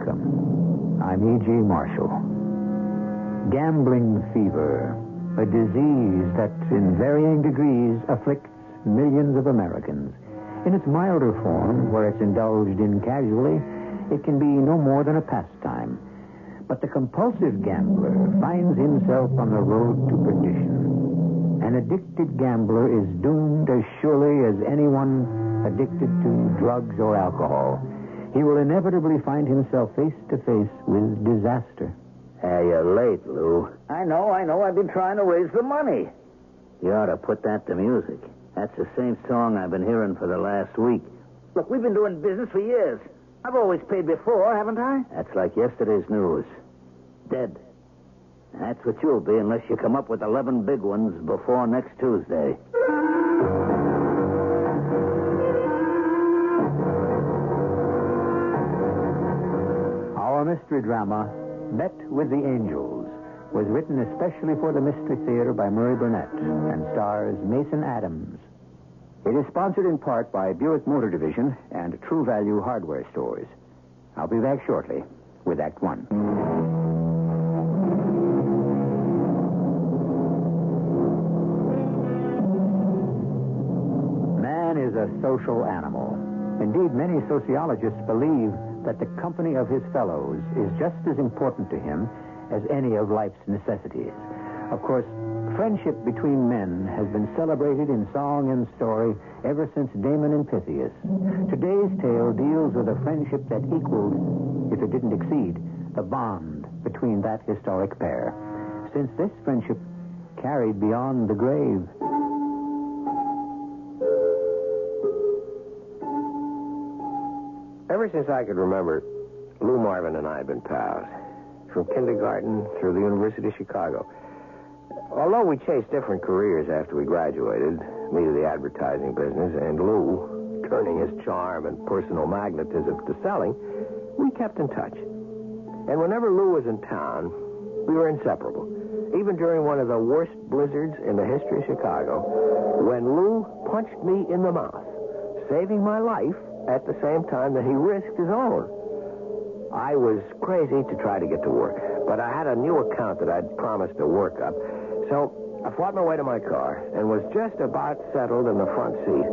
Welcome. I'm E.G. Marshall. Gambling fever, a disease that, in varying degrees, afflicts millions of Americans. In its milder form, where it's indulged in casually, it can be no more than a pastime. But the compulsive gambler finds himself on the road to perdition. An addicted gambler is doomed as surely as anyone addicted to drugs or alcohol. He will inevitably find himself face to face with disaster. Hey, you're late, Lou. I know, I know. I've been trying to raise the money. You ought to put that to music. That's the same song I've been hearing for the last week. Look, we've been doing business for years. I've always paid before, haven't I? That's like yesterday's news. Dead. That's what you'll be unless you come up with 11 big ones before next Tuesday. Our mystery drama, Bet with the Angels, was written especially for the Mystery Theater by Murray Burnett and stars Mason Adams. It is sponsored in part by Buick Motor Division and True Value Hardware Stores. I'll be back shortly with Act One. Man is a social animal. Indeed, many sociologists believe that the company of his fellows is just as important to him as any of life's necessities. Of course, friendship between men has been celebrated in song and story ever since Damon and Pythias. Today's tale deals with a friendship that equaled, if it didn't exceed, the bond between that historic pair. Since this friendship carried beyond the grave. Since I could remember, Lou Marvin and I have been pals. from kindergarten through the University of Chicago. Although we chased different careers after we graduated, me to the advertising business, and Lou turning his charm and personal magnetism to selling, we kept in touch. And whenever Lou was in town, we were inseparable. Even during one of the worst blizzards in the history of Chicago, when Lou punched me in the mouth, saving my life at the same time that he risked his own. I was crazy to try to get to work, but I had a new account that I'd promised to work up. So I fought my way to my car and was just about settled in the front seat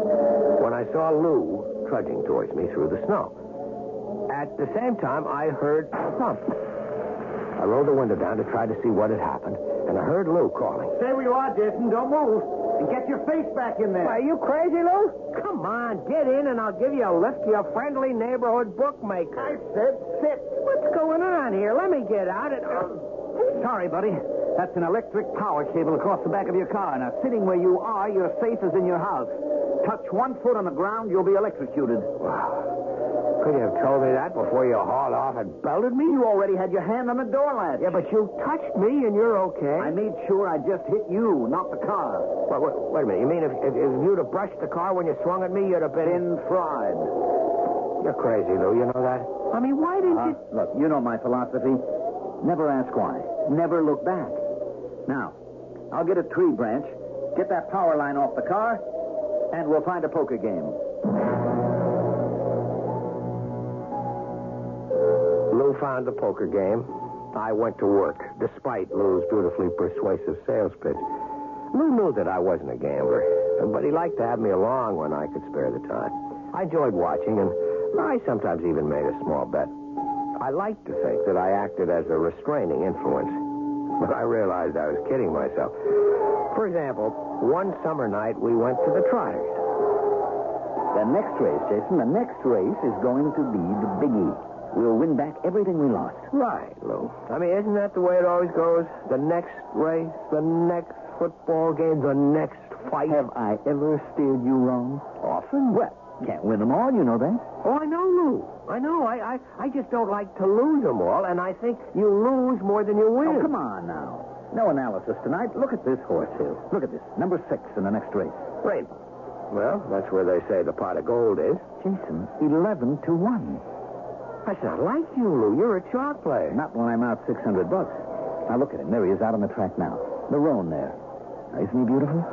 when I saw Lou trudging towards me through the snow. At the same time, I heard a thump. I rolled the window down to try to see what had happened, and I heard Lou calling. Stay where you are, Jason. Don't move. And get your face back in there. Are you crazy, Lou? Come on, get in, and I'll give you a lift to your friendly neighborhood bookmaker. I said sit. What's going on here? Let me get out. It. Sorry, buddy. That's an electric power cable across the back of your car. Now, sitting where you are, you're safe as in your house. Touch one foot on the ground, you'll be electrocuted. Could you have told me that before you hauled off and belted me? You already had your hand on the door latch. Yeah, but you touched me and you're okay. I made sure I just hit you, not the car. Wait, wait, wait a minute. You mean if, if, if you'd have brushed the car when you swung at me, you'd have been... Been fried. You're crazy, Lou. You know that? I mean, why didn't Uh, you... look, you know my philosophy. Never ask why. Never look back. Now, I'll get a tree branch, get that power line off the car, and we'll find a poker game. Lou found the poker game. I went to work, despite Lou's beautifully persuasive sales pitch. Lou knew that I wasn't a gambler, but he liked to have me along when I could spare the time. I enjoyed watching, and I sometimes even made a small bet. I liked to think that I acted as a restraining influence, but I realized I was kidding myself. For example, one summer night we went to the Trotters. The next race, Jason, the next race is going to be the biggie. We'll win back everything we lost. Right, Lou. I mean, isn't that the way it always goes? The next race, the next football game, the next fight. Have I ever steered you wrong? Often. Well, can't win them all, you know that. Oh, I know, Lou. I know. I, I, I just don't like to lose them all, and I think you lose more than you win. Oh, come on now. No analysis tonight. Look at this horse here. Look at this. Number six in the next race. Right. Well, that's where they say the pot of gold is. Jason, 11 to 1. That's not like you, Lou. You're a chalk player. Not when I'm out 600 bucks. Now look at him. There he is out on the track now. The roan there. Now, isn't he beautiful?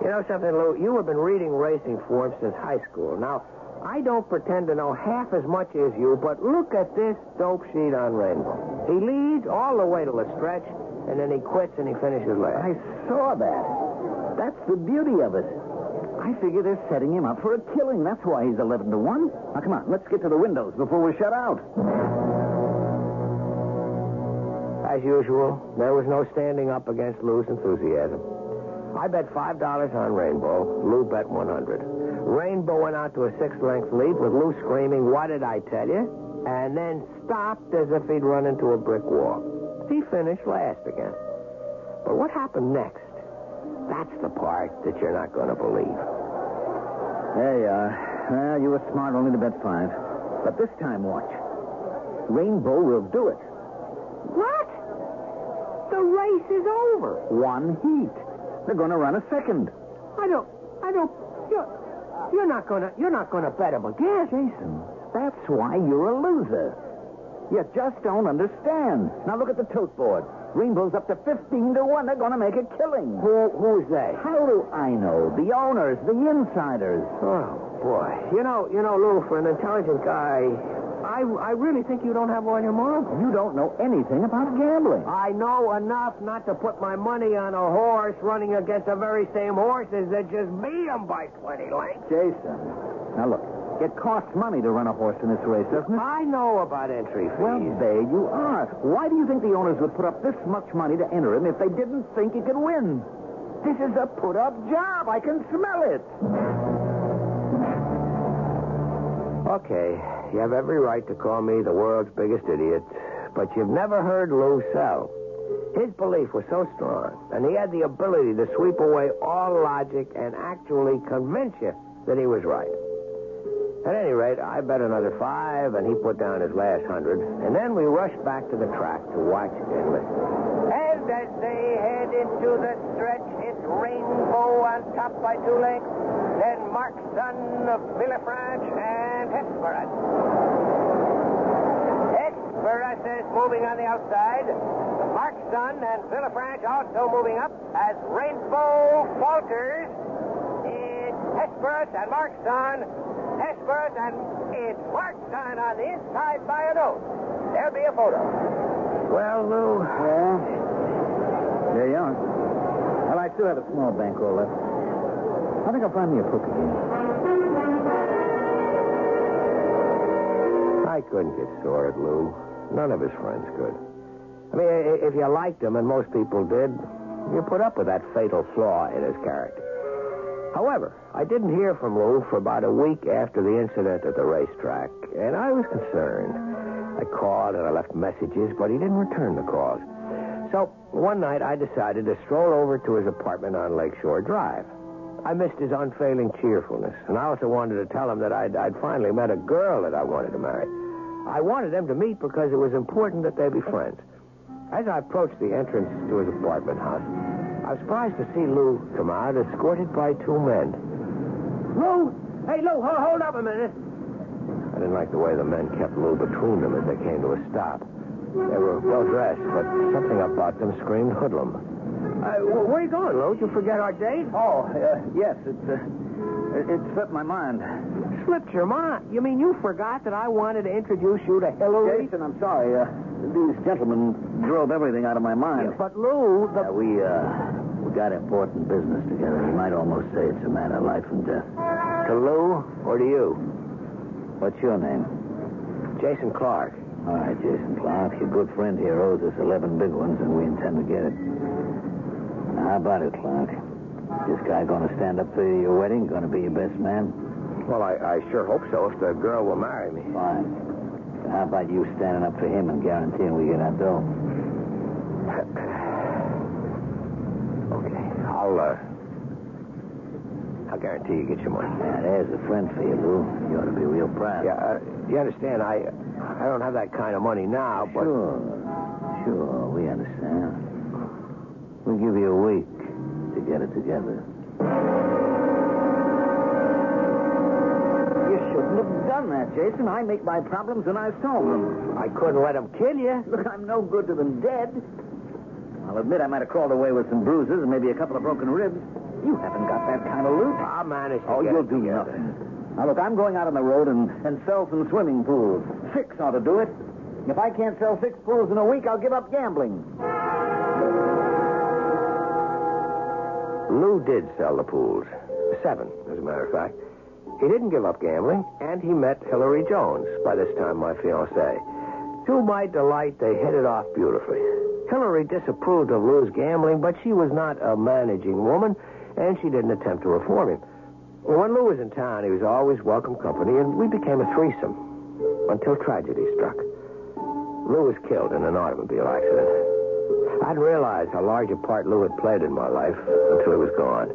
You know something, Lou? You have been reading racing forms since high school. Now, I don't pretend to know half as much as you, but look at this dope sheet on Rainbow. He leads all the way to the stretch, and then he quits and he finishes last. I saw that. That's the beauty of it. I figure they're setting him up for a killing. That's why he's 11 to 1. Now, come on. Let's get to the windows before we're shut out. As usual, there was no standing up against Lou's enthusiasm. I bet $5 on Rainbow. Lou bet 100 Rainbow went out to a six-length lead with Lou screaming, What did I tell you? And then stopped as if he'd run into a brick wall. He finished last again. But what happened next? That's the part that you're not going to believe. There you are. Well, you were smart only to bet five. But this time, watch. Rainbow will do it. What? The race is over. One heat. They're going to run a second. I don't. I don't. You're, you're not gonna. You're not gonna bet him again, Jason. That's why you're a loser. You just don't understand. Now look at the tote board. Rainbow's up to 15 to 1. They're going to make a killing. Who? Who's they? How do I know? The owners, the insiders. Oh boy. You know. You know, Lou. For an intelligent guy, I. I really think you don't have all your marbles. You don't know anything about gambling. I know enough not to put my money on a horse running against the very same horses that just beat him by 20 lengths. Jason. Now look, it costs money to run a horse in this race, doesn't it? I know about entry fees. Well, there you are. Why do you think the owners would put up this much money to enter him if they didn't think he could win? This is a put-up job. I can smell it. Okay, you have every right to call me the world's biggest idiot, but you've never heard Lou sell. His belief was so strong, and he had the ability to sweep away all logic and actually convince you that he was right. At any rate, I bet another five, and he put down his last hundred. And then we rushed back to the track to watch and listen. And as they head into the stretch, it's Rainbow on top by two lengths. Then Mark Son of Villafranche and Hesperus. Hesperus is moving on the outside. Mark Son and Villafranche also moving up as Rainbow falters. It's Hesperus and Mark Son. Hesperus and it's Mark Son on the inside by a nose. There'll be a photo. Well, Lou. Yeah? There you are. Well, I still have a small bankroll left. I think I'll find me a poker game. I couldn't get sore at Lou. None of his friends could. I mean, if you liked him, and most people did, you put up with that fatal flaw in his character. However, I didn't hear from Lou for about a week after the incident at the racetrack, and I was concerned. I called and I left messages, but he didn't return the calls. So one night I decided to stroll over to his apartment on Lakeshore Drive. I missed his unfailing cheerfulness, and I also wanted to tell him that I'd, I'd finally met a girl that I wanted to marry. I wanted them to meet because it was important that they be friends. As I approached the entrance to his apartment house, I was surprised to see Lou come out, escorted by two men. Lou! Hey, Lou, hold up a minute. I didn't like the way the men kept Lou between them as they came to a stop. They were well dressed, but something about them screamed hoodlum. Uh, where are you going, Lou? Did you forget our date? Oh, uh, yes, it's, uh, it, slipped my mind. Slipped your mind. You mean you forgot that I wanted to introduce you to Hillary? Jason, I'm sorry. Uh, these gentlemen drove everything out of my mind. Yeah, but Lou, the... Yeah, we, uh, we got important business together. You might almost say it's a matter of life and death. To Lou or to you? What's your name? Jason Clark. All right, Jason Clark. Your good friend here owes us 11 big ones, and we intend to get it. Now, how about it, Clark? This guy going to stand up for your wedding? Going to be your best man? Well, I, I sure hope so if the girl will marry me. Fine. How about you standing up for him and guaranteeing we get our dough? Okay, I'll, uh, I'll guarantee you get your money. Now, there's a friend for you, Lou. You ought to be real proud. Yeah, uh, you understand, I, I don't have that kind of money now, but... Sure. Sure, we understand. We'll give you a week to get it together. You shouldn't have done that, Jason. I make my problems and I solve them. I couldn't let him kill you. Look, I'm no good to them dead. I'll admit I might have crawled away with some bruises and maybe a couple of broken ribs. You haven't got that kind of loot. I'll manage to Oh, get you'll it do together. nothing. Now, look, I'm going out on the road and, and sell some swimming pools. Six ought to do it. If I can't sell six pools in a week, I'll give up gambling. Lou did sell the pools. Seven, as a matter of fact. He didn't give up gambling, and he met Hillary Jones, by this time my fiancée. To my delight, they hit it off beautifully. Hillary disapproved of Lou's gambling, but she was not a managing woman, and she didn't attempt to reform him. When Lou was in town, he was always welcome company, and we became a threesome until tragedy struck. Lou was killed in an automobile accident. I didn't realize how large a part Lou had played in my life until he was gone.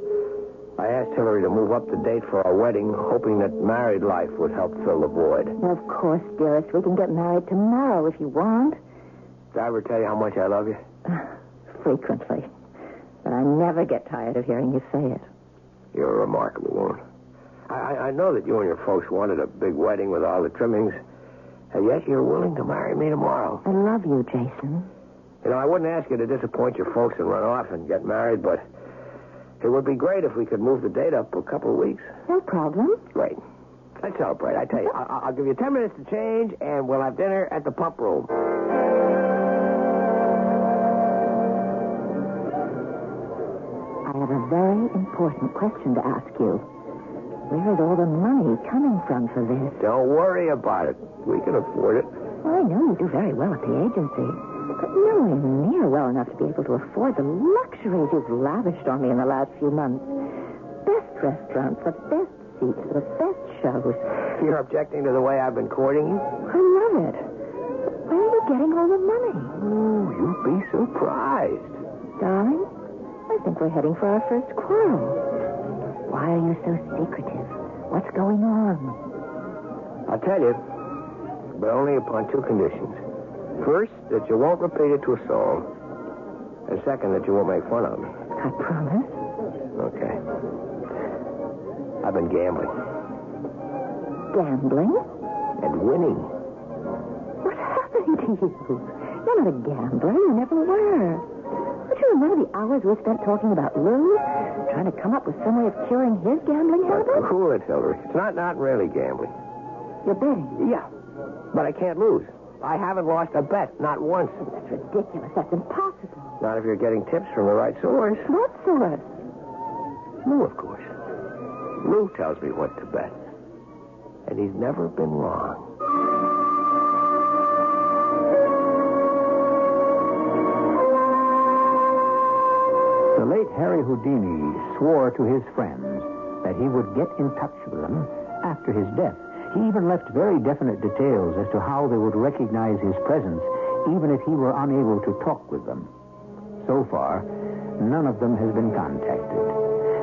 I asked Hillary to move up the date for our wedding, hoping that married life would help fill the void. Of course, dearest. We can get married tomorrow if you want. Did I ever tell you how much I love you? Frequently. But I never get tired of hearing you say it. You're a remarkable woman. I, I, know that you and your folks wanted a big wedding with all the trimmings, and yet you're willing to marry me tomorrow. I love you, Jason. You know, I wouldn't ask you to disappoint your folks and run off and get married, but it would be great if we could move the date up a couple of weeks. No problem. Great. Let's celebrate. I tell you, I, I'll give you ten minutes to change, and we'll have dinner at the pump room. Have a very important question to ask you. Where is all the money coming from for this? Don't worry about it. We can afford it. Well, I know you do very well at the agency, but nowhere near well enough to be able to afford the luxuries you've lavished on me in the last few months. Best restaurants, the best seats, the best shows. You're objecting to the way I've been courting you? I love it. Where are you getting all the money? Oh, you'd be surprised. Darling, think we're heading for our first quarrel. Why are you so secretive? What's going on? I'll tell you, but only upon two conditions. First, that you won't repeat it to a soul. And second, that you won't make fun of me. I promise. Okay. I've been gambling Gambling? and winning. What happened to you? You're not a gambler. You never were. Don't you remember the hours we spent talking about Lou? Trying to come up with some way of curing his gambling habit? Cool it, Hillary. It's not, not really gambling. You're betting. Yeah, but I can't lose. I haven't lost a bet, not once. That's ridiculous. That's impossible. Not if you're getting tips from the right source. What source? Lou, of course. Lou tells me what to bet. And he's never been wrong. The late Harry Houdini swore to his friends that he would get in touch with them after his death. He even left very definite details as to how they would recognize his presence, even if he were unable to talk with them. So far, none of them has been contacted.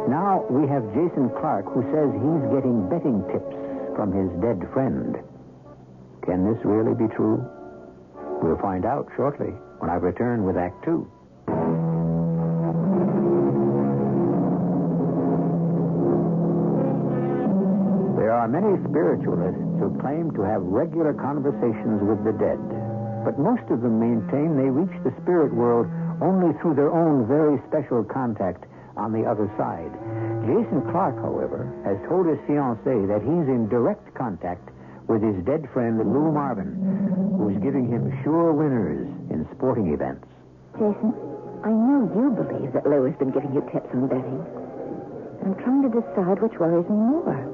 Now we have Jason Clark who says he's getting betting tips from his dead friend. Can this really be true? We'll find out shortly when I return with Act Two. Many spiritualists who claim to have regular conversations with the dead, but most of them maintain they reach the spirit world only through their own very special contact on the other side. Jason Clark, however, has told his fiancée that he's in direct contact with his dead friend Lou Marvin, who's giving him sure winners in sporting events. Jason, I know you believe that Lou has been giving you tips on betting. I'm trying to decide which worries me more.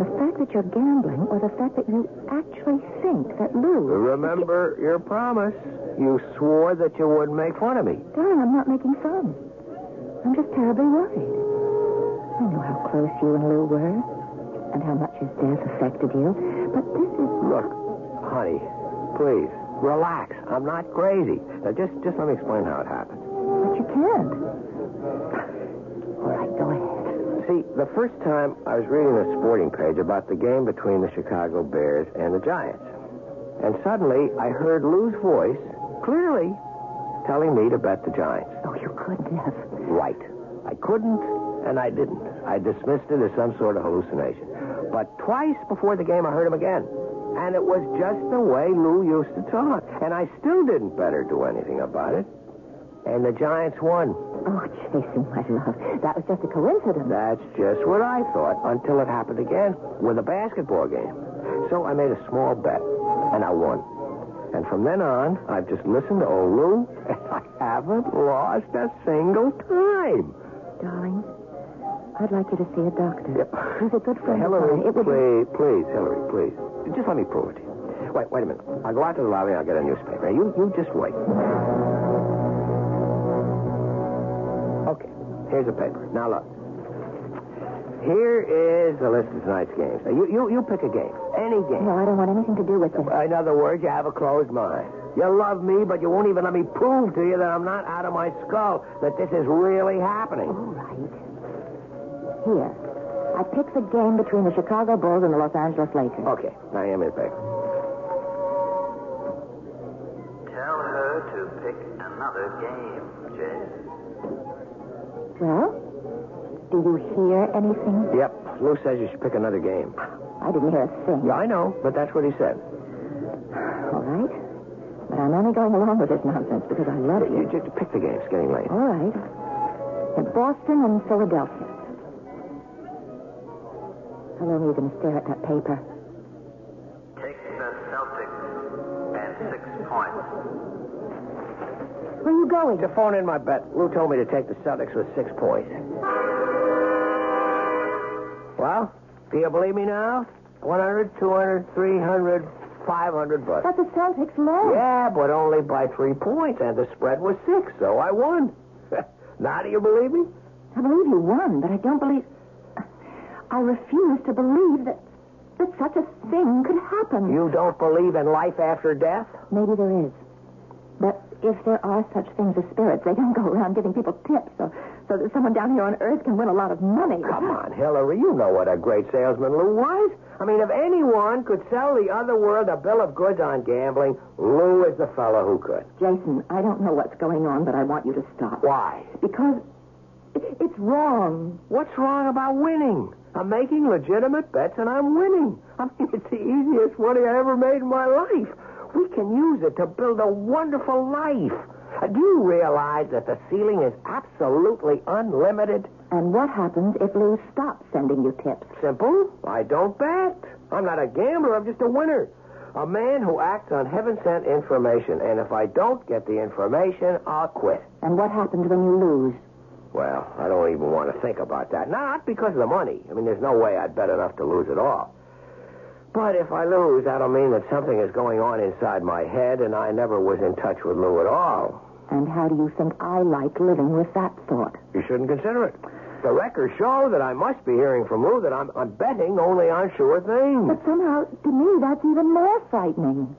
The fact that you're gambling or the fact that you actually think that Lou... Remember your promise. You swore that you wouldn't make fun of me. Darling, I'm not making fun. I'm just terribly worried. I know how close you and Lou were and how much his death affected you, but this is... Look, honey, please, relax. I'm not crazy. Now, just, just let me explain how it happened. But you can't. All right, go ahead. See, the first time I was reading the sporting page about the game between the Chicago Bears and the Giants. And suddenly I heard Lou's voice clearly telling me to bet the Giants. Oh, you couldn't have. Right. I couldn't, and I didn't. I dismissed it as some sort of hallucination. But twice before the game, I heard him again. And it was just the way Lou used to talk. And I still didn't better do anything about it. And the Giants won. Oh, Jason, my love, that was just a coincidence. That's just what I thought until it happened again with a basketball game. So I made a small bet, and I won. And from then on, I've just listened to old Lou, and I haven't lost a single time. Darling, I'd like you to see a doctor. Yep. He's a good friend Hillary, of mine. It would please, please, Hillary, please. Just let me prove it to you. Wait, wait a minute. I'll go out to the lobby and I'll get a newspaper. You, you just wait. Here's a paper. Now, look. Here is the list of tonight's games. Now, uh, you, you, you pick a game. Any game. No, I don't want anything to do with it. In other words, you have a closed mind. You love me, but you won't even let me prove to you that I'm not out of my skull, that this is really happening. All right. Here. I picked the game between the Chicago Bulls and the Los Angeles Lakers. Okay, now hand me the paper. Well, do you hear anything? Yep, Lou says you should pick another game. I didn't hear a thing. Yeah, I know, but that's what he said. All right. But I'm only going along with this nonsense because I love You you. just pick the game. It's getting late. All right. And Boston and Philadelphia. How long are you going to stare at that paper? Take the Celtics and six points. Where are you going? To phone in my bet. Lou told me to take the Celtics with six points. Well, do you believe me now? 100, 200, 300, 500 bucks. But the Celtics lost. Yeah, but only by three points, and the spread was six, so I won. now do you believe me? I believe you won, but I don't believe. I refuse to believe that that such a thing could happen. You don't believe in life after death? Maybe there is. If there are such things as spirits, they don't go around giving people tips or so that someone down here on Earth can win a lot of money. Come on, Hillary. You know what a great salesman Lou was. I mean, if anyone could sell the other world a bill of goods on gambling, Lou is the fellow who could. Jason, I don't know what's going on, but I want you to stop. Why? Because it's wrong. What's wrong about winning? I'm making legitimate bets and I'm winning. I mean, it's the easiest money I ever made in my life. We can use it to build a wonderful life. Uh, Do you realize that the ceiling is absolutely unlimited? And what happens if Lou stops sending you tips? Simple. I don't bet. I'm not a gambler. I'm just a winner. A man who acts on heaven sent information. And if I don't get the information, I'll quit. And what happens when you lose? Well, I don't even want to think about that. Not because of the money. I mean, there's no way I'd bet enough to lose at all. But if I lose, that'll mean that something is going on inside my head, and I never was in touch with Lou at all. And how do you think I like living with that thought? You shouldn't consider it. The records show that I must be hearing from Lou that I'm, I'm betting only on sure things. But somehow, to me, that's even more frightening.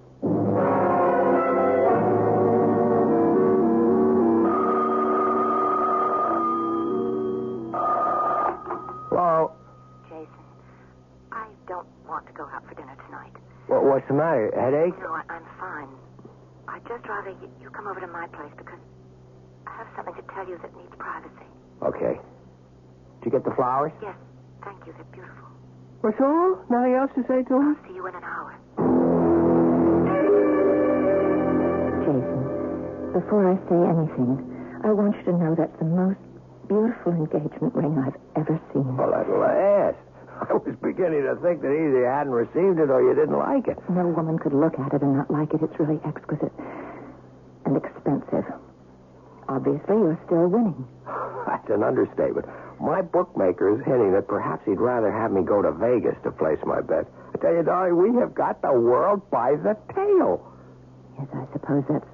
Well, Jason, I don't want to go out for dinner tonight. what, what's the matter? Headache? No, I, I'm fine. I'd just rather you, you come over to my place because I have something to tell you that needs privacy. Okay. Did you get the flowers? Yes, thank you. They're beautiful. That's all? Nothing else to say to him? See you in an hour. Jason, before I say anything, I want you to know that's the most beautiful engagement ring I've ever seen. Well, at last. I was beginning to think that either you hadn't received it or you didn't like it. No woman could look at it and not like it. It's really exquisite and expensive. Obviously, you're still winning. That's an understatement. My bookmaker is hinting that perhaps he'd rather have me go to Vegas to place my bet. I tell you, darling, we have got the world by the tail. Yes, I suppose that's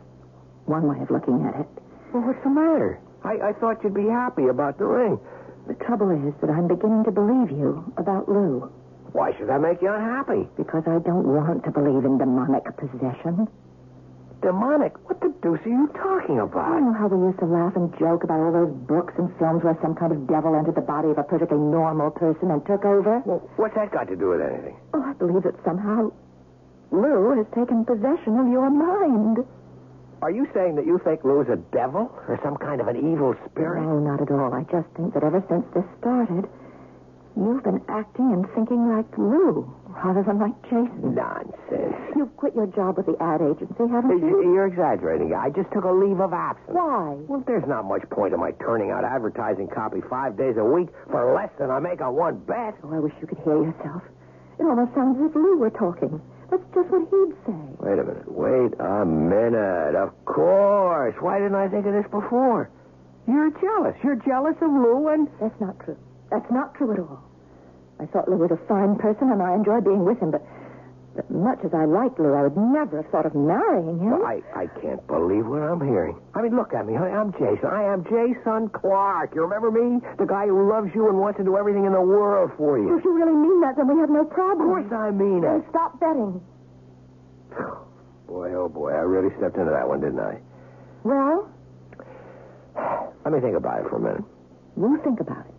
one way of looking at it. Well, what's the matter? I, I thought you'd be happy about the ring. The trouble is that I'm beginning to believe you about Lou. Why should that make you unhappy? Because I don't want to believe in demonic possession. Demonic? What the deuce are you talking about? You about? know how we used to laugh and joke about all those books and films where some kind of devil entered the body of a perfectly normal person and took over? Well, what's that got to do with anything? Oh, I believe that somehow Lou has taken possession of your mind. Are you saying that you think Lou's a devil or some kind of an evil spirit? No, not at all. I just think that ever since this started, you've been acting and thinking like Lou rather than like Jason. Nonsense. You've quit your job with the ad agency, haven't You- you? You're exaggerating. I just took a leave of absence. Why? Well, there's not much point in my turning out advertising copy five days a week for less than I make on one bet. Oh, I wish you could hear yourself. It almost sounds as if Lou were talking. That's just what he'd say. Wait a minute. Wait a minute. Of course. Why didn't I think of this before? You're jealous. You're jealous of Lou and. That's not true. That's not true at all. I thought Lou was a fine person, and I enjoyed being with him, but, but much as I liked Lou, I would never have thought of marrying him. Well, I, I can't believe what I'm hearing. I mean, look at me. I, I'm Jason. I am Jason Clark. You remember me? The guy who loves you and wants to do everything in the world for you. If you really mean that, then we have no problem. Of course I mean Then it. stop betting. Boy, oh boy, I really stepped into that one, didn't I? Well, Let me think about it for a minute. you think about it.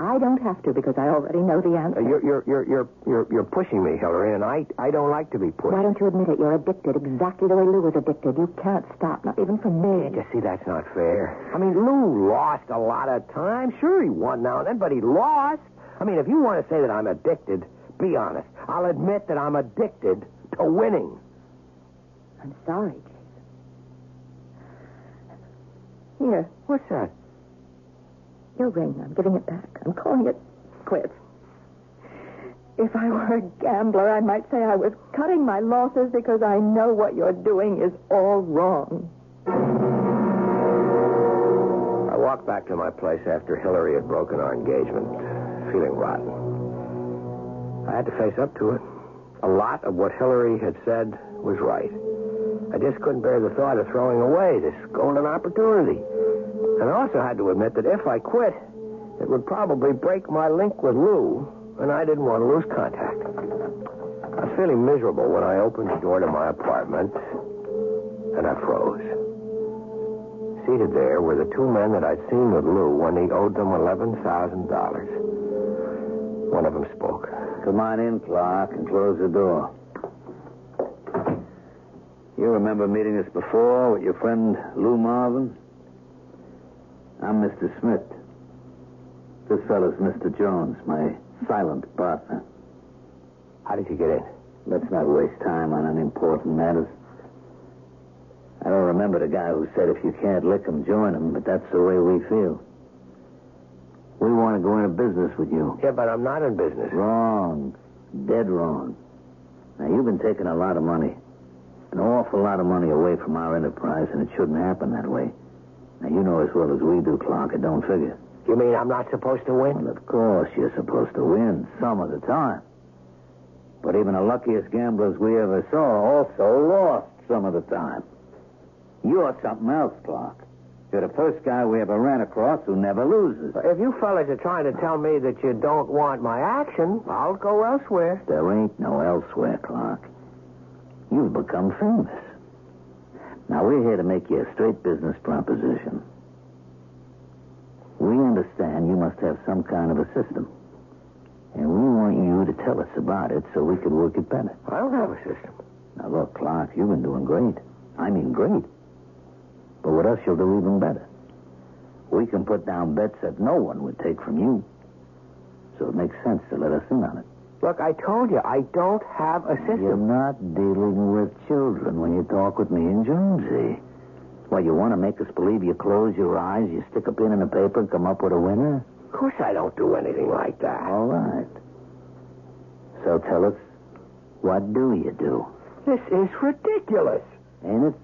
I don't have to because I already know the answer. Uh, you're, you're, you're, you're, you're, you're pushing me, Hillary, and I, I don't like to be pushed. Why don't you admit it? You're addicted, exactly the way Lou was addicted. You can't stop, not even for me. You see, that's not fair. I mean, Lou lost a lot of time. Sure, he won now and then, but he lost. I mean, if you want to say that I'm addicted, be honest. I'll admit that I'm addicted to winning. I'm sorry, Jason. Here, What's that? Your ring. I'm giving it back. I'm calling it quits. If I were a gambler, I might say I was cutting my losses because I know what you're doing is all wrong. I walked back to my place after Hillary had broken our engagement, feeling rotten. I had to face up to it. A lot of what Hillary had said was right. I just couldn't bear the thought of throwing away this golden opportunity. And I also had to admit that if I quit, it would probably break my link with Lou, and I didn't want to lose contact. I was feeling miserable when I opened the door to my apartment, and I froze. seated there were the two men that I'd seen with Lou when he owed them $11,000. One of them spoke. Come on in, Clark, and close the door. You remember meeting us before with your friend Lou Marvin? I'm Mr. Smith. This fellow's Mr. Jones, my silent partner. How did you get in? Let's not waste time on unimportant matters. I don't remember the guy who said if you can't lick 'em, join 'em, but that's the way we feel. We want to go into business with you. Yeah, but I'm not in business. Wrong. Dead wrong. Now, you've been taking a lot of money. An awful lot of money away from our enterprise, and it shouldn't happen that way. Now, you know as well as we do, Clark, it don't figure. You mean I'm not supposed to win? Well, of course, you're supposed to win some of the time. But even the luckiest gamblers we ever saw also lost some of the time. You're something else, Clark. You're the first guy we ever ran across who never loses. If you fellas are trying to tell me that you don't want my action, I'll go elsewhere. There ain't no elsewhere, Clark. You've become famous. Now, we're here to make you a straight business proposition. We understand you must have some kind of a system. And we want you to tell us about it so we can work it better. I don't have a system. Now, look, Clark, you've been doing great. I mean, great. But with us, you'll do even better. We can put down bets that no one would take from you. So it makes sense to let us in on it. Look, I told you, I don't have a system. You're not dealing with children when you talk with me and Jonesy. Well, you want to make us believe you close your eyes, you stick a pin in the paper, and come up with a winner? Of course I don't do anything like that. All right. So tell us, what do you do? This is ridiculous. Ain't it?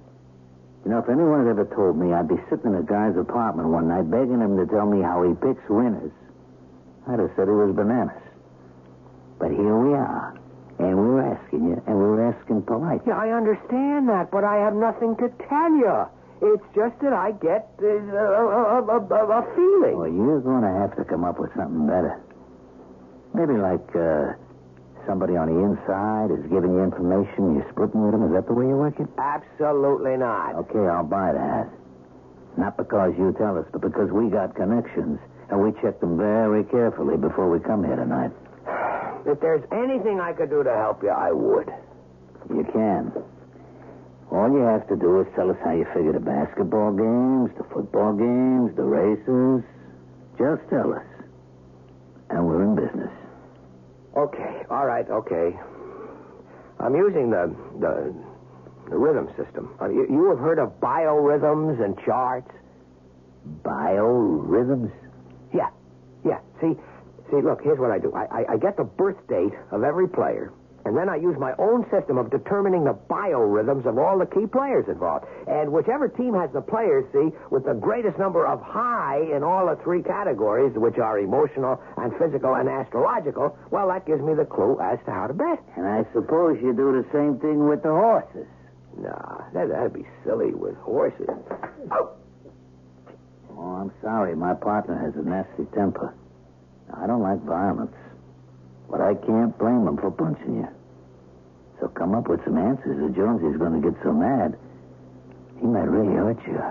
You know, if anyone had ever told me I'd be sitting in a guy's apartment one night begging him to tell me how he picks winners, I'd have said he was bananas. But here we are. And we're asking you, and we're asking polite. Yeah, I understand that, but I have nothing to tell you. It's just that I get uh, a, a, a, a feeling. Well, you're going to have to come up with something better. Maybe like uh, somebody on the inside is giving you information, you're splitting with them. Is that the way you work it? Absolutely not. Okay, I'll buy that. Not because you tell us, but because we got connections, and we check them very carefully before we come here tonight. If there's anything I could do to help you, I would. You can. All you have to do is tell us how you figure the basketball games, the football games, the races. Just tell us. And we're in business. Okay, all right, okay. I'm using the the, the rhythm system. Uh, you, you have heard of biorhythms and charts? Biorhythms? Yeah, yeah. See, see. Look, here's what I do. I, I, I get the birth date of every player, and then I use my own system of determining the biorhythms of all the key players involved. And whichever team has the players, see, with the greatest number of high in all the three categories, which are emotional and physical and astrological, well, that gives me the clue as to how to bet. And I suppose you do the same thing with the horses. Nah, that, that'd be silly with horses. Oh. Oh, I'm sorry. My partner has a nasty temper. I don't like violence. But I can't blame him for punching you. So come up with some answers, or Jonesy's going to get so mad. He might really hurt you.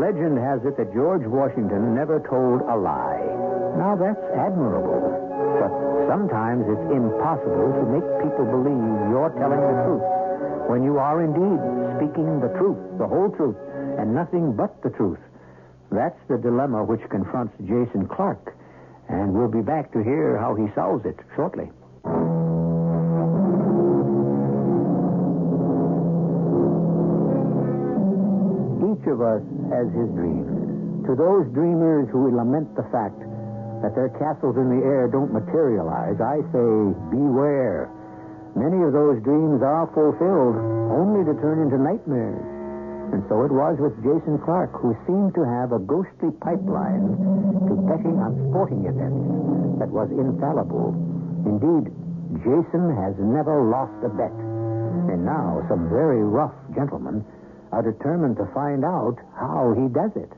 Legend has it that George Washington never told a lie. Now, that's admirable. But sometimes it's impossible to make people believe you're telling the truth when you are indeed speaking the truth, the whole truth, and nothing but the truth. That's the dilemma which confronts Jason Clark. And we'll be back to hear how he solves it shortly. Each of us has his dreams. To those dreamers who lament the fact that their castles in the air don't materialize, I say, beware. Many of those dreams are fulfilled only to turn into nightmares. And so it was with Jason Clark, who seemed to have a ghostly pipeline to betting on sporting events that was infallible. Indeed, Jason has never lost a bet. And now some very rough gentlemen are determined to find out how he does it.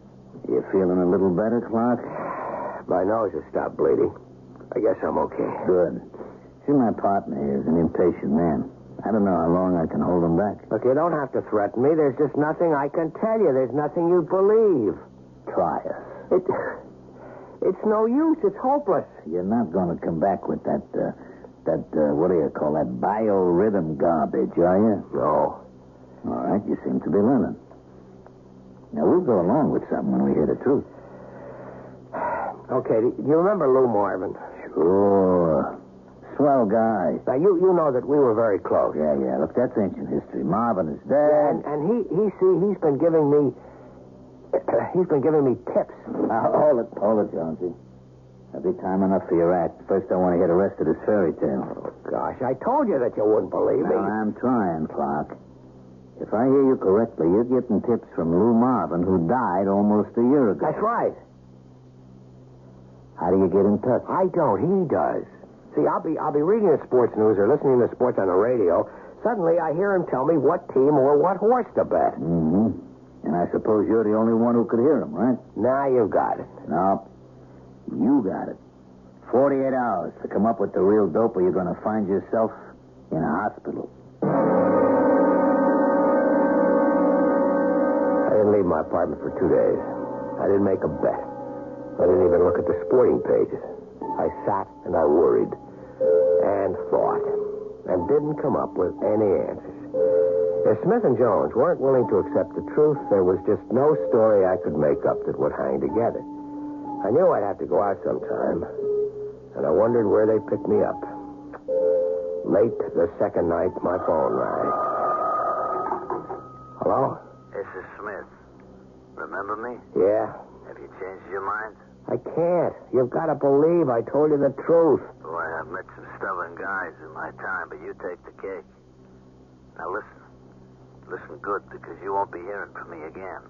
You feeling a little better, Clark? My nose has stopped bleeding. I guess I'm okay. Good. See, my partner is an impatient man. I don't know how long I can hold him back. Look, you don't have to threaten me. There's just nothing I can tell you. There's nothing you believe. Try us. It, it's no use. It's hopeless. You're not going to come back with that, uh, that, uh, what do you call that, biorhythm garbage, are you? No. All right, you seem to be learning. Now, we'll go along with something when we hear the truth. Okay, do you remember Lou Marvin? Sure. Swell guy. Now, you, you know that we were very close. Yeah, yeah. Look, that's ancient history. Marvin is Yeah, dead. and, and he, he, see, he's been giving me, he's been giving me tips. Now, hold it, hold it, Jonesy. Every time enough for your act. First, I want to hear the rest of this fairy tale. Oh, gosh, I told you that you wouldn't believe me. Now, I'm trying, Clark. If I hear you correctly, you're getting tips from Lou Marvin, who died almost a year ago. That's right. How do you get in touch? I don't. He does. See, I'll be I'll be reading the sports news or listening to sports on the radio. Suddenly, I hear him tell me what team or what horse to bet. Mm-hmm. And I suppose you're the only one who could hear him, right? Now you got it. No. You got it. 48 hours to come up with the real dope or you're going to find yourself in a hospital. I didn't leave my apartment for two days. I didn't make a bet. I didn't even look at the sporting pages. I sat and I worried and thought and didn't come up with any answers. If Smith and Jones weren't willing to accept the truth, there was just no story I could make up that would hang together. I knew I'd have to go out sometime, and I wondered where they picked me up. Late the second night, my phone rang. Hello? This is Smith. Remember me? Yeah. Have you changed your mind? I can't. You've got to believe I told you the truth. Boy, I've met some stubborn guys in my time, but you take the cake. Now listen. Listen good, because you won't be hearing from me again.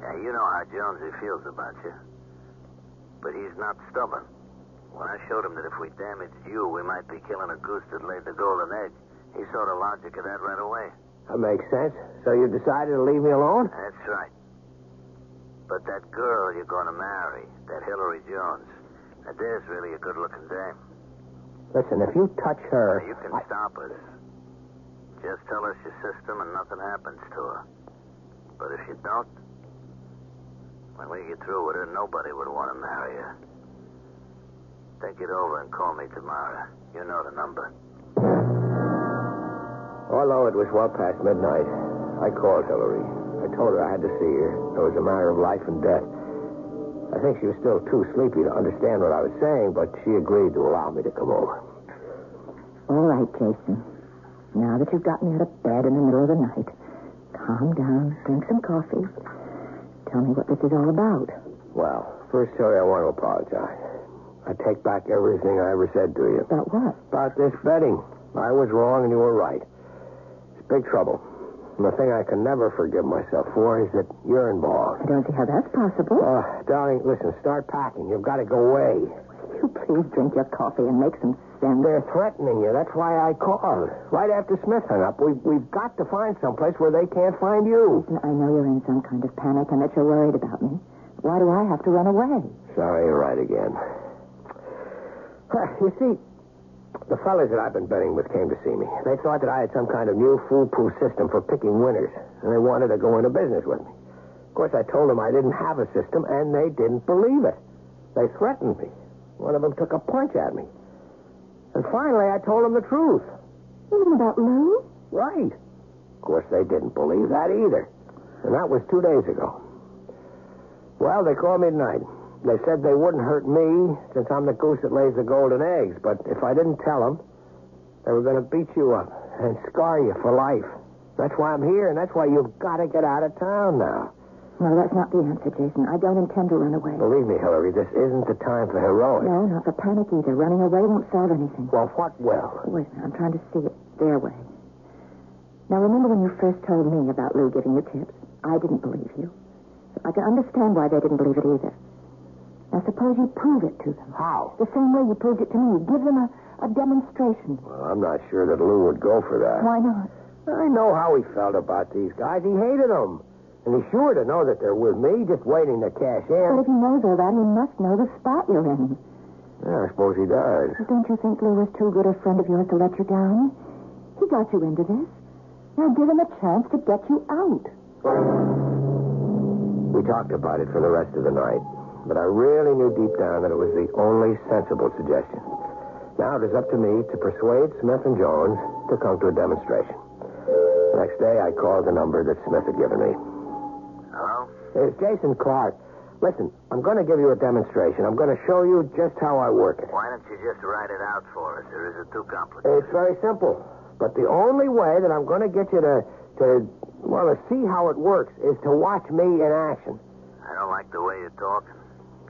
Yeah, you know how Jonesy feels about you. But he's not stubborn. When I showed him that if we damaged you, we might be killing a goose that laid the golden egg, he saw the logic of that right away. That makes sense. So you decided to leave me alone? That's right. But that girl you're going to marry, that Hillary Jones, now there's really a good-looking dame. Listen, if you touch her. Now, you can stop us. Just tell us your system and nothing happens to her. But if you don't, when we get through with her, nobody would want to marry her. Think it over and call me tomorrow. You know the number. Although it was well past midnight, I called Hillary. I told her I had to see her. It was a matter of life and death. I think she was still too sleepy to understand what I was saying, but she agreed to allow me to come over. All right, Jason. Now that you've got me out of bed in the middle of the night, calm down, drink some coffee. Tell me what this is all about. Well, first, Hillary, I want to apologize. I take back everything I ever said to you. About what? About this betting. I was wrong and you were right. It's big trouble. And the thing I can never forgive myself for is that you're involved. I don't see how that's possible. Uh, darling, listen, start packing. You've got to go away. Will you please drink your coffee and make some sense? They're threatening you. That's why I called. Right after Smith hung up, we've, we've got to find someplace where they can't find you. Listen, I know you're in some kind of panic and that you're worried about me. Why do I have to run away? Sorry, you're right again. You see, the fellas that I've been betting with came to see me. They thought that I had some kind of new foolproof system for picking winners, and they wanted to go into business with me. Of course, I told them I didn't have a system, and they didn't believe it. They threatened me. One of them took a punch at me. And finally, I told them the truth. Even about Lou? Right. Of course, they didn't believe that either. And that was two days ago. Well, they called me tonight. They said they wouldn't hurt me since I'm the goose that lays the golden eggs. But if I didn't tell them, they were going to beat you up and scar you for life. That's why I'm here, and that's why you've got to get out of town now. No, that's not the answer, Jason. I don't intend to run away. Believe me, Hillary, this isn't the time for heroics. No, not for panic either. Running away won't solve anything. Well, what will? Wait a minute. I'm trying to see it their way. Now, remember when you first told me about Lou giving you tips? I didn't believe you. I can understand why they didn't believe it either. Now, suppose you prove it to them. How? The same way you proved it to me. Give them a, a demonstration. Well, I'm not sure that Lou would go for that. Why not? I know how he felt about these guys. He hated them. And he's sure to know that they're with me, just waiting to cash in. But if he knows all that, he must know the spot you're in. Yeah, I suppose he does. Don't you think Lou was too good a friend of yours to let you down? He got you into this. Now give him a chance to get you out. We talked about it for the rest of the night, but I really knew deep down that it was the only sensible suggestion. Now it is up to me to persuade Smith and Jones to come to a demonstration. The next day, I called the number that Smith had given me. Hello? It's Jason Clark. Listen, I'm going to give you a demonstration. I'm going to show you just how I work it. Why don't you just write it out for us, or is it too complicated? It's very simple. But the only way that I'm going to get you to, to, well, to see how it works is to watch me in action. I don't like the way you're talking.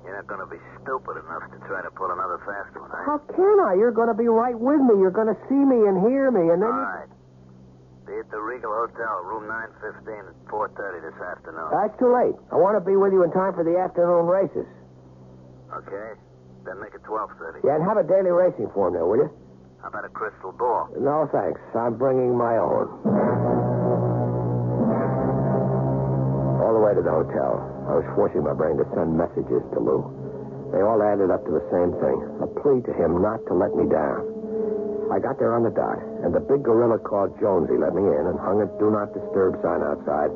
You're not going to be stupid enough to try to pull another fast one, eh? How can I? You're going to be right with me. You're going to see me and hear me, and then All right. Be at the Regal Hotel, room 915 at 4.30 this afternoon. That's too late. I want to be with you in time for the afternoon races. Okay? Then make it 12.30. Yeah, and have a daily racing form there, will you? How about a crystal ball? No, thanks. I'm bringing my own. All the way to the hotel, I was forcing my brain to send messages to Lou. They all added up to the same thing a plea to him not to let me down. I got there on the dot, and the big gorilla called Jonesy let me in and hung a do not disturb sign outside,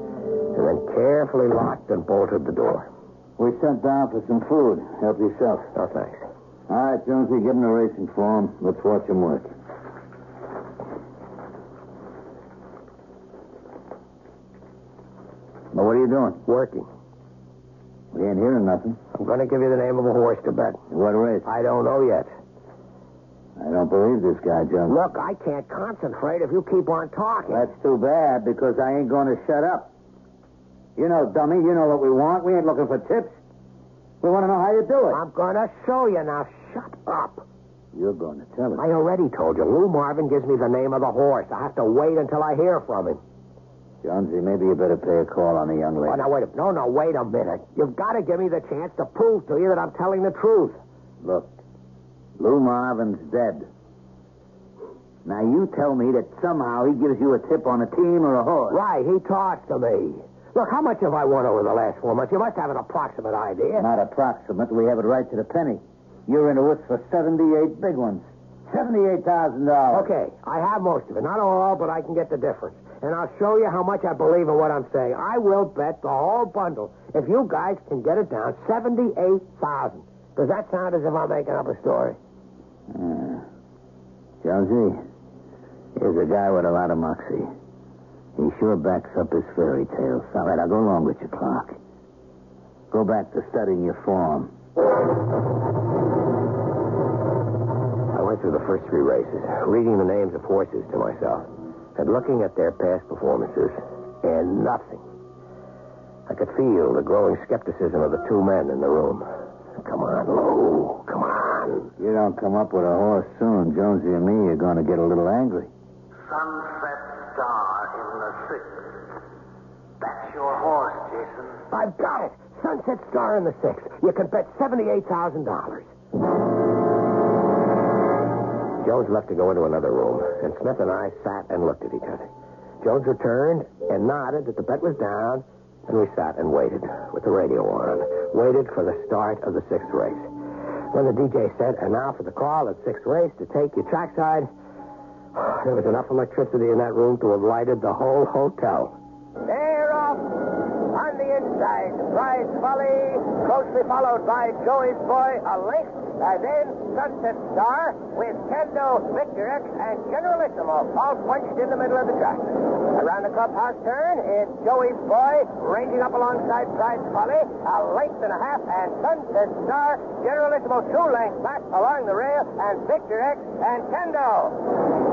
and then carefully locked and bolted the door. We sent down for some food. Help yourself. No, thanks. All right, Jonesy, give him the racing form. Let's watch him work. Now, what are you doing? Working. We ain't hearing nothing. I'm going to give you the name of a horse to bet. What race? I don't know yet. I don't believe this guy, Jones. Look, I can't concentrate if you keep on talking. That's too bad because I ain't going to shut up. You know, dummy, you know what we want. We ain't looking for tips. We want to know how you do it. I'm going to show you now. Shut up. You're going to tell us. I already told you. Lou Marvin gives me the name of the horse. I have to wait until I hear from him. Jonesy, maybe you better pay a call on the young lady. Oh, now, wait a No, no, wait a minute. You've got to give me the chance to prove to you that I'm telling the truth. Look, Lou Marvin's dead. Now, you tell me that somehow he gives you a tip on a team or a horse. Right, he talks to me. Look, how much have I won over the last four months? You must have an approximate idea. Not approximate. We have it right to the penny. You're in the us for 78 big ones. $78,000. Okay, I have most of it. Not all, but I can get the difference. And I'll show you how much I believe in what I'm saying. I will bet the whole bundle if you guys can get it down 78000 Does that sound as if I'm making up a story? Uh, Jonesy, here's a guy with a lot of moxie. He sure backs up his fairy tales. All right, I'll go along with your clock. Go back to studying your form. I went through the first three races, reading the names of horses to myself, and looking at their past performances, and nothing. I could feel the growing skepticism of the two men in the room. Come on, Lou. Come on. You don't come up with a horse soon, Jonesy and me are going to get a little angry. Sunset Star in the sixth. That's your horse, Jason. I've got it. Sunset Star in the sixth. You can bet $78,000. Jones left to go into another room, and Smith and I sat and looked at each other. Jones returned and nodded that the bet was down, and we sat and waited with the radio on, waited for the start of the sixth race. When the DJ said, and now for the call at sixth race to take you trackside, there was enough electricity in that room to have lighted the whole hotel. They're off on the inside. Prize Folly, closely followed by Joey's Boy, a length, and then Sunset Star with Kendo, Victor X, and Generalissimo all punched in the middle of the track. Around the clubhouse turn, it's Joey's Boy ranging up alongside Pride Folly, a length and a half, and Sunset Star, Generalissimo two lengths back along the rail, and Victor X and Kendo.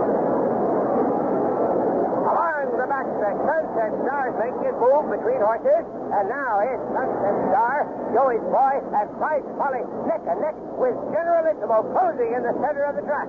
Along the backstretch, Sunset Star is making his move between horses, and now it's Sunset Star, Joey's Boy, and Price Polly neck and neck with Generalissimo closing in the center of the track.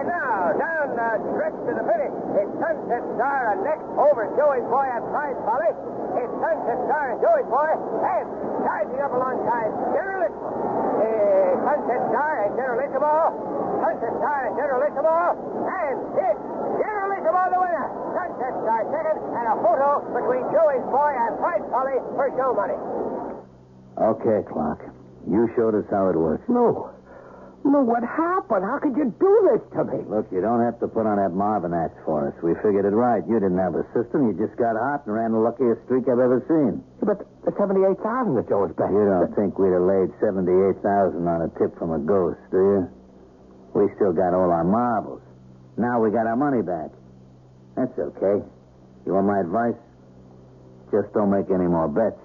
And now, down the stretch to the finish, it's Sunset Star and next over Joey's Boy and Prize Polly. It's Sunset Star and Joey's Boy, and charging up alongside Generalissimo. Uh, Sunset Star and Generalissimo. Sunset Star and Generalissimo. And it's Generalissimo. Come the winner. Sunset Star second, and a photo between Joey's boy and Price Polly for show money. Okay, Clark. You showed us how it works. No. No, what happened? How could you do this to me? Look, you don't have to put on that Marvin act for us. We figured it right. You didn't have a system. You just got hot and ran the luckiest streak I've ever seen. But the 78000 that Jones bet. You don't think we'd have laid 78000 on a tip from a ghost, do you? We still got all our marbles. Now we got our money back. That's okay. You want my advice? Just don't make any more bets.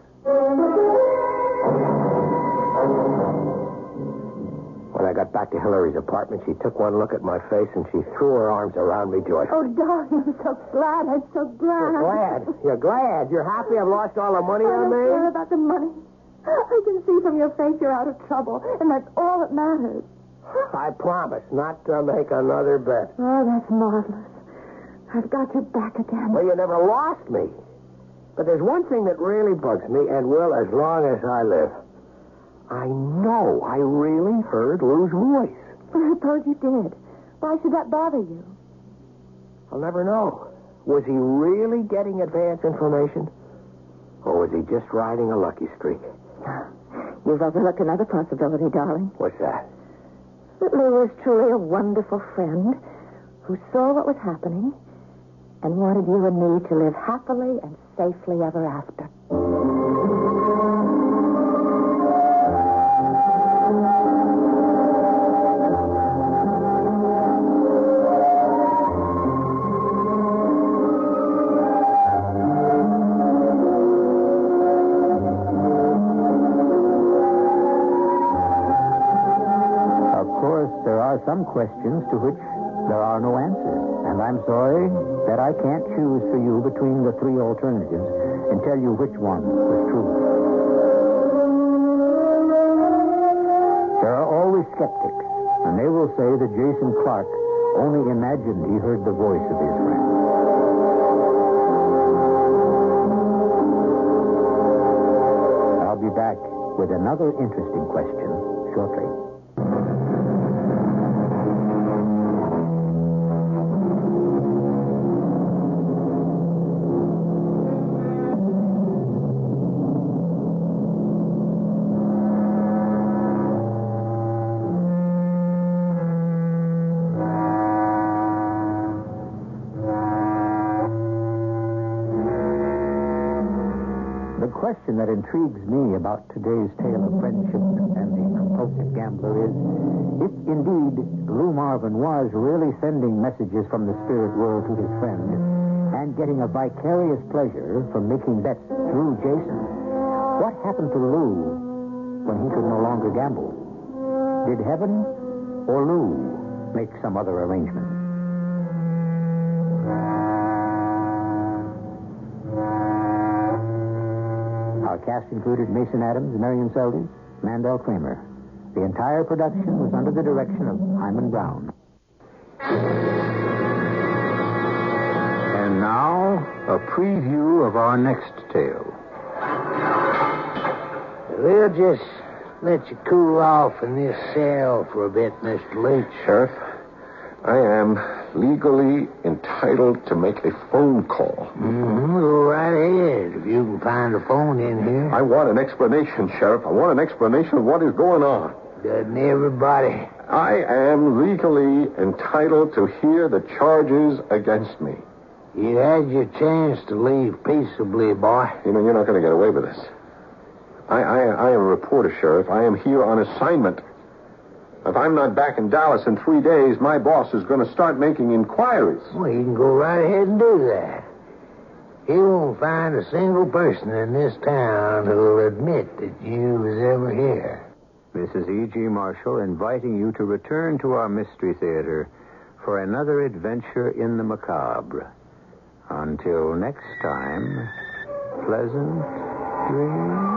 When I got back to Hillary's apartment, she took one look at my face and she threw her arms around me joyfully. Oh, darling, I'm so glad. I'm so glad. You're glad. You're glad. You're happy I've lost all the money I I don't made? care about the money. I can see from your face you're out of trouble, and that's all that matters. I promise not to make another bet. Oh, that's marvelous. I've got you back again. Well, you never lost me. But there's one thing that really bugs me and will as long as I live. I know I really heard Lou's voice. But I thought you did. Why should that bother you? I'll never know. Was he really getting advance information? Or was he just riding a lucky streak? You've overlooked another possibility, darling. What's that? That Lou was truly a wonderful friend who saw what was happening and wanted you and me to live happily and safely ever after. Some questions to which there are no answers. And I'm sorry that I can't choose for you between the three alternatives and tell you which one was true. There are always skeptics, and they will say that Jason Clark only imagined he heard the voice of his friend. I'll be back with another interesting question shortly. Question that intrigues me about today's tale of friendship and the compulsive gambler is if indeed Lou Marvin was really sending messages from the spirit world to his friend and getting a vicarious pleasure from making bets through Jason, what happened to Lou when he could no longer gamble? Did heaven or Lou make some other arrangement? Cast included Mason Adams, Marian Seldes, Mandel Kramer. The entire production was under the direction of Himan Brown. And now, a preview of our next tale. We'll just let you cool off in this cell for a bit, Mr. Leach. Sheriff, I am legally entitled to make a phone call. Mm-hmm. Go right ahead if you can find a phone in here. I want an explanation, Sheriff. I want an explanation of what is going on. Doesn't everybody? I am legally entitled to hear the charges against me. You had your chance to leave peaceably, boy. You know, you're not going to get away with this. I, I, I am a reporter, Sheriff. I am here on assignment. If I'm not back in Dallas in three days, my boss is going to start making inquiries. Well, you can go right ahead and do that. He won't find a single person in this town who'll admit that you was ever here. This is E.G. Marshall inviting you to return to our Mystery Theater for another adventure in the macabre. Until next time, pleasant dreams.